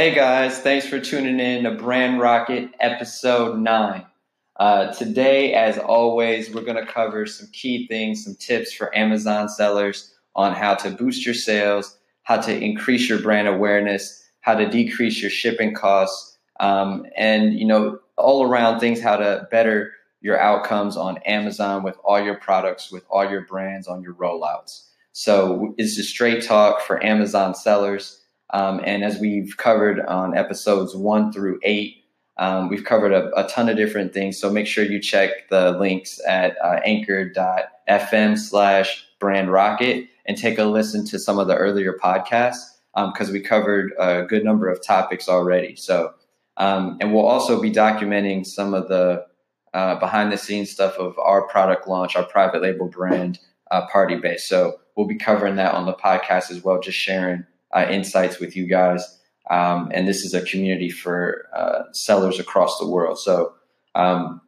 Hey guys, thanks for tuning in to Brand Rocket episode 9. Uh, today, as always, we're going to cover some key things, some tips for Amazon sellers on how to boost your sales, how to increase your brand awareness, how to decrease your shipping costs, um, and you know all around things how to better your outcomes on Amazon with all your products, with all your brands on your rollouts. So it's a straight talk for Amazon sellers. Um, and as we've covered on episodes one through eight, um, we've covered a, a, ton of different things. So make sure you check the links at uh, anchor.fm slash brand rocket and take a listen to some of the earlier podcasts because um, we covered a good number of topics already. So, um, and we'll also be documenting some of the uh, behind the scenes stuff of our product launch, our private label brand, uh, Party Base. So we'll be covering that on the podcast as well, just sharing uh, insights with you guys. Um, and this is a community for uh, sellers across the world. So um,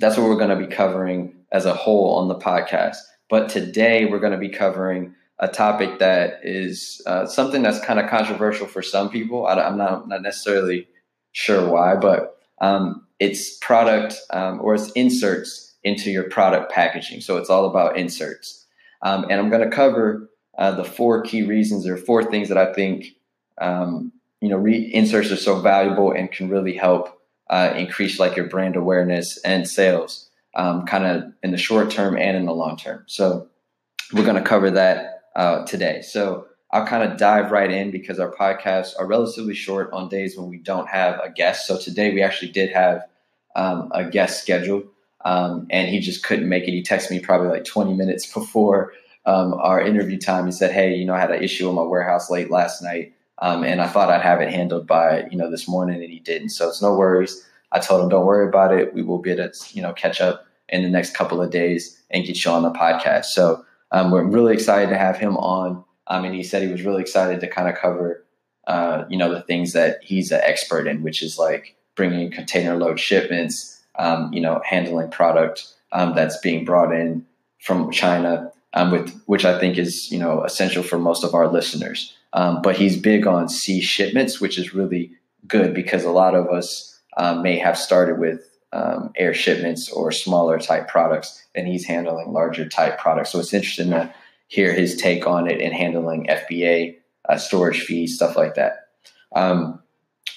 that's what we're going to be covering as a whole on the podcast. But today we're going to be covering a topic that is uh, something that's kind of controversial for some people. I, am not, not necessarily sure why, but um, it's product um, or it's inserts into your product packaging. So it's all about inserts. Um, and I'm going to cover uh, the four key reasons or four things that I think um, you know re- inserts are so valuable and can really help uh, increase like your brand awareness and sales, um, kind of in the short term and in the long term. So we're going to cover that uh, today. So I'll kind of dive right in because our podcasts are relatively short on days when we don't have a guest. So today we actually did have um, a guest scheduled. Um, and he just couldn't make it. He texted me probably like 20 minutes before um, our interview time, he said, "Hey, you know, I had an issue in my warehouse late last night, um, and I thought I'd have it handled by you know this morning, and he didn't. So it's no worries. I told him, don't worry about it. We will be able to you know catch up in the next couple of days and get you on the podcast. So um, we're really excited to have him on. I mean, he said he was really excited to kind of cover, uh, you know, the things that he's an expert in, which is like bringing container load shipments, um, you know, handling product um, that's being brought in from China um, with which I think is you know essential for most of our listeners. Um, but he's big on sea shipments, which is really good because a lot of us um, may have started with um, air shipments or smaller type products, and he's handling larger type products. So it's interesting to hear his take on it and handling FBA uh, storage fees, stuff like that. Um,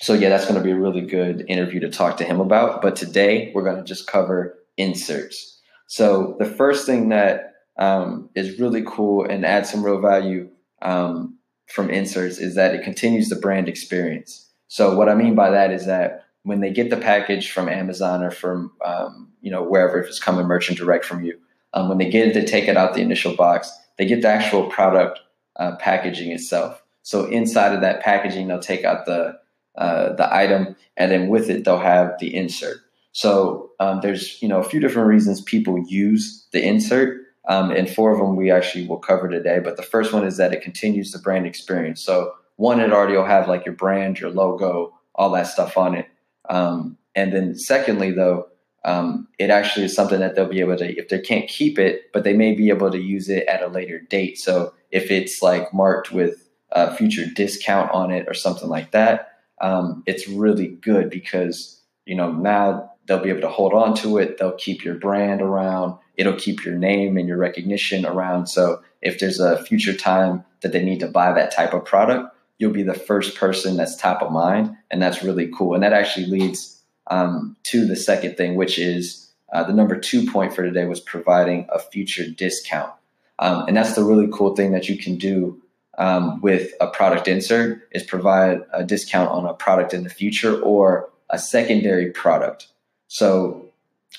so yeah, that's going to be a really good interview to talk to him about. But today we're going to just cover inserts. So the first thing that um, is really cool and adds some real value um, from inserts is that it continues the brand experience. So what I mean by that is that when they get the package from Amazon or from um, you know wherever if it's coming merchant direct from you, um, when they get it, they take it out the initial box. They get the actual product uh, packaging itself. So inside of that packaging, they'll take out the uh, the item, and then with it, they'll have the insert. So um, there's you know a few different reasons people use the insert. Um, and four of them we actually will cover today. But the first one is that it continues the brand experience. So one, it already will have like your brand, your logo, all that stuff on it. Um, and then secondly, though, um, it actually is something that they'll be able to, if they can't keep it, but they may be able to use it at a later date. So if it's like marked with a future discount on it or something like that, um, it's really good because, you know, now they'll be able to hold on to it. They'll keep your brand around it'll keep your name and your recognition around. So if there's a future time that they need to buy that type of product, you'll be the first person that's top of mind. And that's really cool. And that actually leads um, to the second thing, which is uh, the number two point for today was providing a future discount. Um, and that's the really cool thing that you can do um, with a product insert is provide a discount on a product in the future or a secondary product. So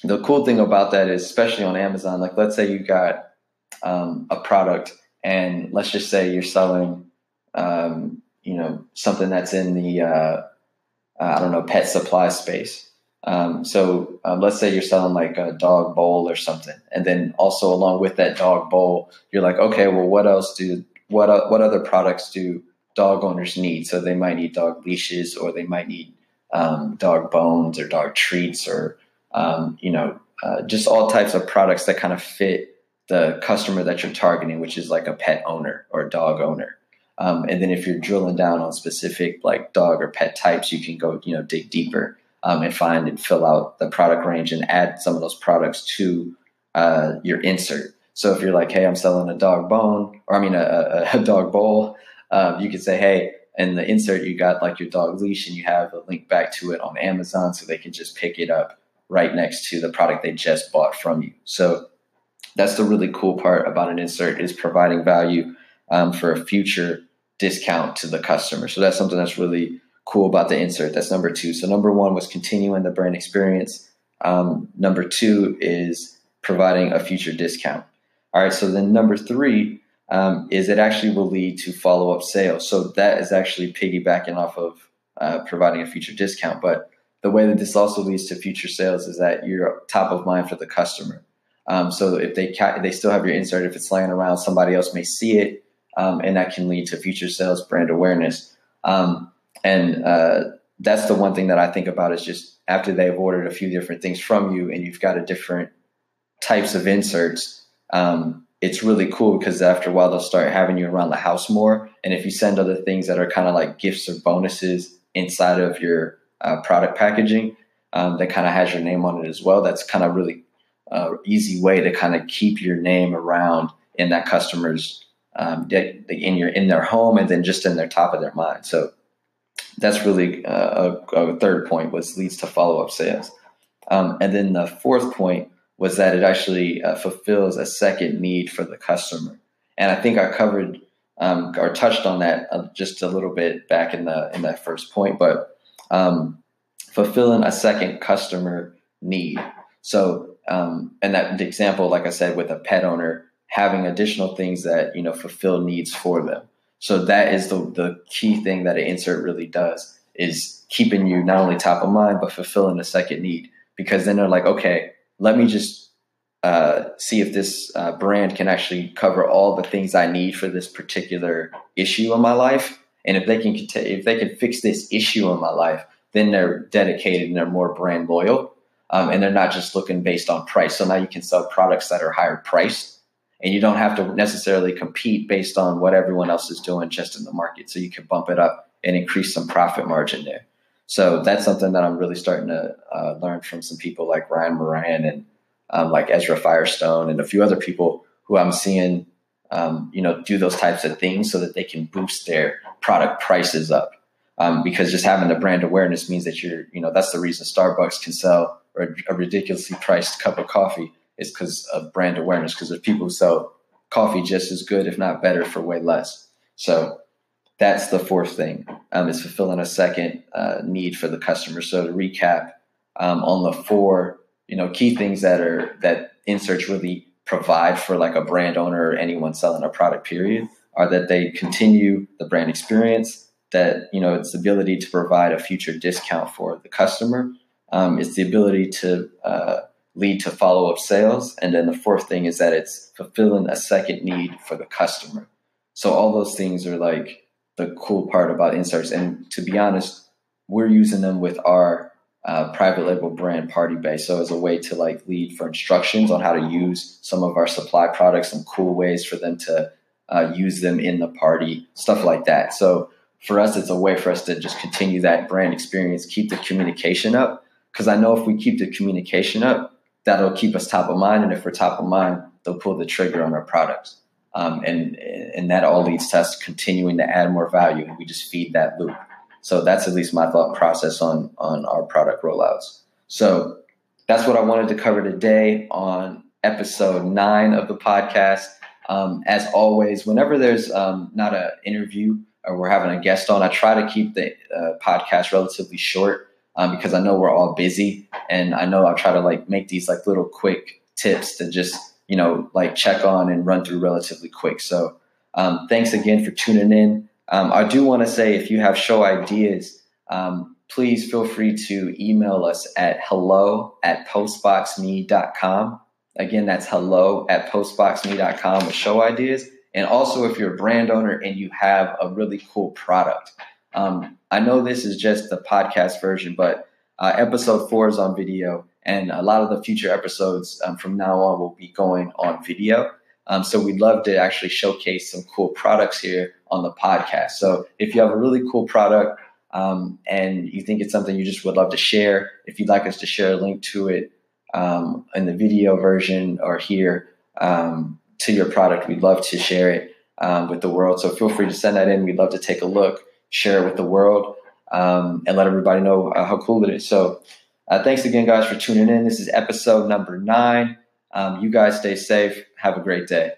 the cool thing about that is, especially on Amazon, like let's say you got um, a product, and let's just say you're selling, um, you know, something that's in the uh, I don't know pet supply space. Um, so um, let's say you're selling like a dog bowl or something, and then also along with that dog bowl, you're like, okay, well, what else do what uh, what other products do dog owners need? So they might need dog leashes, or they might need um, dog bones, or dog treats, or um, you know, uh, just all types of products that kind of fit the customer that you're targeting, which is like a pet owner or a dog owner. Um, and then if you're drilling down on specific like dog or pet types, you can go, you know, dig deeper um, and find and fill out the product range and add some of those products to uh, your insert. So if you're like, hey, I'm selling a dog bone, or I mean a, a, a dog bowl, um, you could say, hey, in the insert you got like your dog leash, and you have a link back to it on Amazon, so they can just pick it up right next to the product they just bought from you. So that's the really cool part about an insert is providing value um, for a future discount to the customer. So that's something that's really cool about the insert. That's number two. So number one was continuing the brand experience. Um, number two is providing a future discount. All right. So then number three um, is it actually will lead to follow up sales. So that is actually piggybacking off of uh, providing a future discount. But the way that this also leads to future sales is that you're top of mind for the customer. Um, so if they ca- they still have your insert, if it's laying around, somebody else may see it, um, and that can lead to future sales, brand awareness. Um, and uh, that's the one thing that I think about is just after they've ordered a few different things from you, and you've got a different types of inserts. Um, it's really cool because after a while they'll start having you around the house more. And if you send other things that are kind of like gifts or bonuses inside of your uh, product packaging, um, that kind of has your name on it as well. That's kind of really uh, easy way to kind of keep your name around in that customer's um, in your in their home and then just in their top of their mind. So that's really uh, a, a, third point was leads to follow up sales. Um, and then the fourth point was that it actually uh, fulfills a second need for the customer. And I think I covered um, or touched on that uh, just a little bit back in the in that first point, but um, fulfilling a second customer need. So, um, and that example, like I said, with a pet owner having additional things that you know fulfill needs for them. So that is the the key thing that an insert really does is keeping you not only top of mind but fulfilling a second need because then they're like, okay, let me just uh, see if this uh, brand can actually cover all the things I need for this particular issue in my life. And if they can if they can fix this issue in my life, then they're dedicated and they're more brand loyal, um, and they're not just looking based on price. So now you can sell products that are higher priced, and you don't have to necessarily compete based on what everyone else is doing just in the market. So you can bump it up and increase some profit margin there. So that's something that I'm really starting to uh, learn from some people like Ryan Moran and um, like Ezra Firestone and a few other people who I'm seeing, um, you know, do those types of things so that they can boost their product prices up. Um, because just having the brand awareness means that you're, you know, that's the reason Starbucks can sell a ridiculously priced cup of coffee is because of brand awareness. Because there's people who sell coffee just as good, if not better, for way less. So that's the fourth thing um, is fulfilling a second uh, need for the customer. So to recap um, on the four you know key things that are that inserts really provide for like a brand owner or anyone selling a product period are that they continue the brand experience that you know it's the ability to provide a future discount for the customer. Um, it's the ability to uh, lead to follow-up sales. And then the fourth thing is that it's fulfilling a second need for the customer. So all those things are like the cool part about inserts and to be honest we're using them with our uh, private label brand party base. So as a way to like lead for instructions on how to use some of our supply products, some cool ways for them to uh, use them in the party, stuff like that. So for us, it's a way for us to just continue that brand experience, keep the communication up. Because I know if we keep the communication up, that'll keep us top of mind. And if we're top of mind, they'll pull the trigger on our products. Um, and and that all leads to us continuing to add more value, and we just feed that loop. So that's at least my thought process on on our product rollouts. So that's what I wanted to cover today on episode nine of the podcast. Um, as always, whenever there's um, not an interview or we're having a guest on, I try to keep the uh, podcast relatively short um, because I know we're all busy, and I know I'll try to like make these like little quick tips to just you know like check on and run through relatively quick. So um, thanks again for tuning in. Um, I do want to say if you have show ideas, um, please feel free to email us at hello at postboxme.com. Again, that's hello at postboxme.com with show ideas. And also, if you're a brand owner and you have a really cool product, um, I know this is just the podcast version, but uh, episode four is on video, and a lot of the future episodes um, from now on will be going on video. Um, so we'd love to actually showcase some cool products here on the podcast. So if you have a really cool product um, and you think it's something you just would love to share, if you'd like us to share a link to it um, in the video version or here um, to your product, we'd love to share it um, with the world. So feel free to send that in. We'd love to take a look, share it with the world, um, and let everybody know uh, how cool it is. So uh, thanks again, guys, for tuning in. This is episode number nine. Um, you guys stay safe. Have a great day.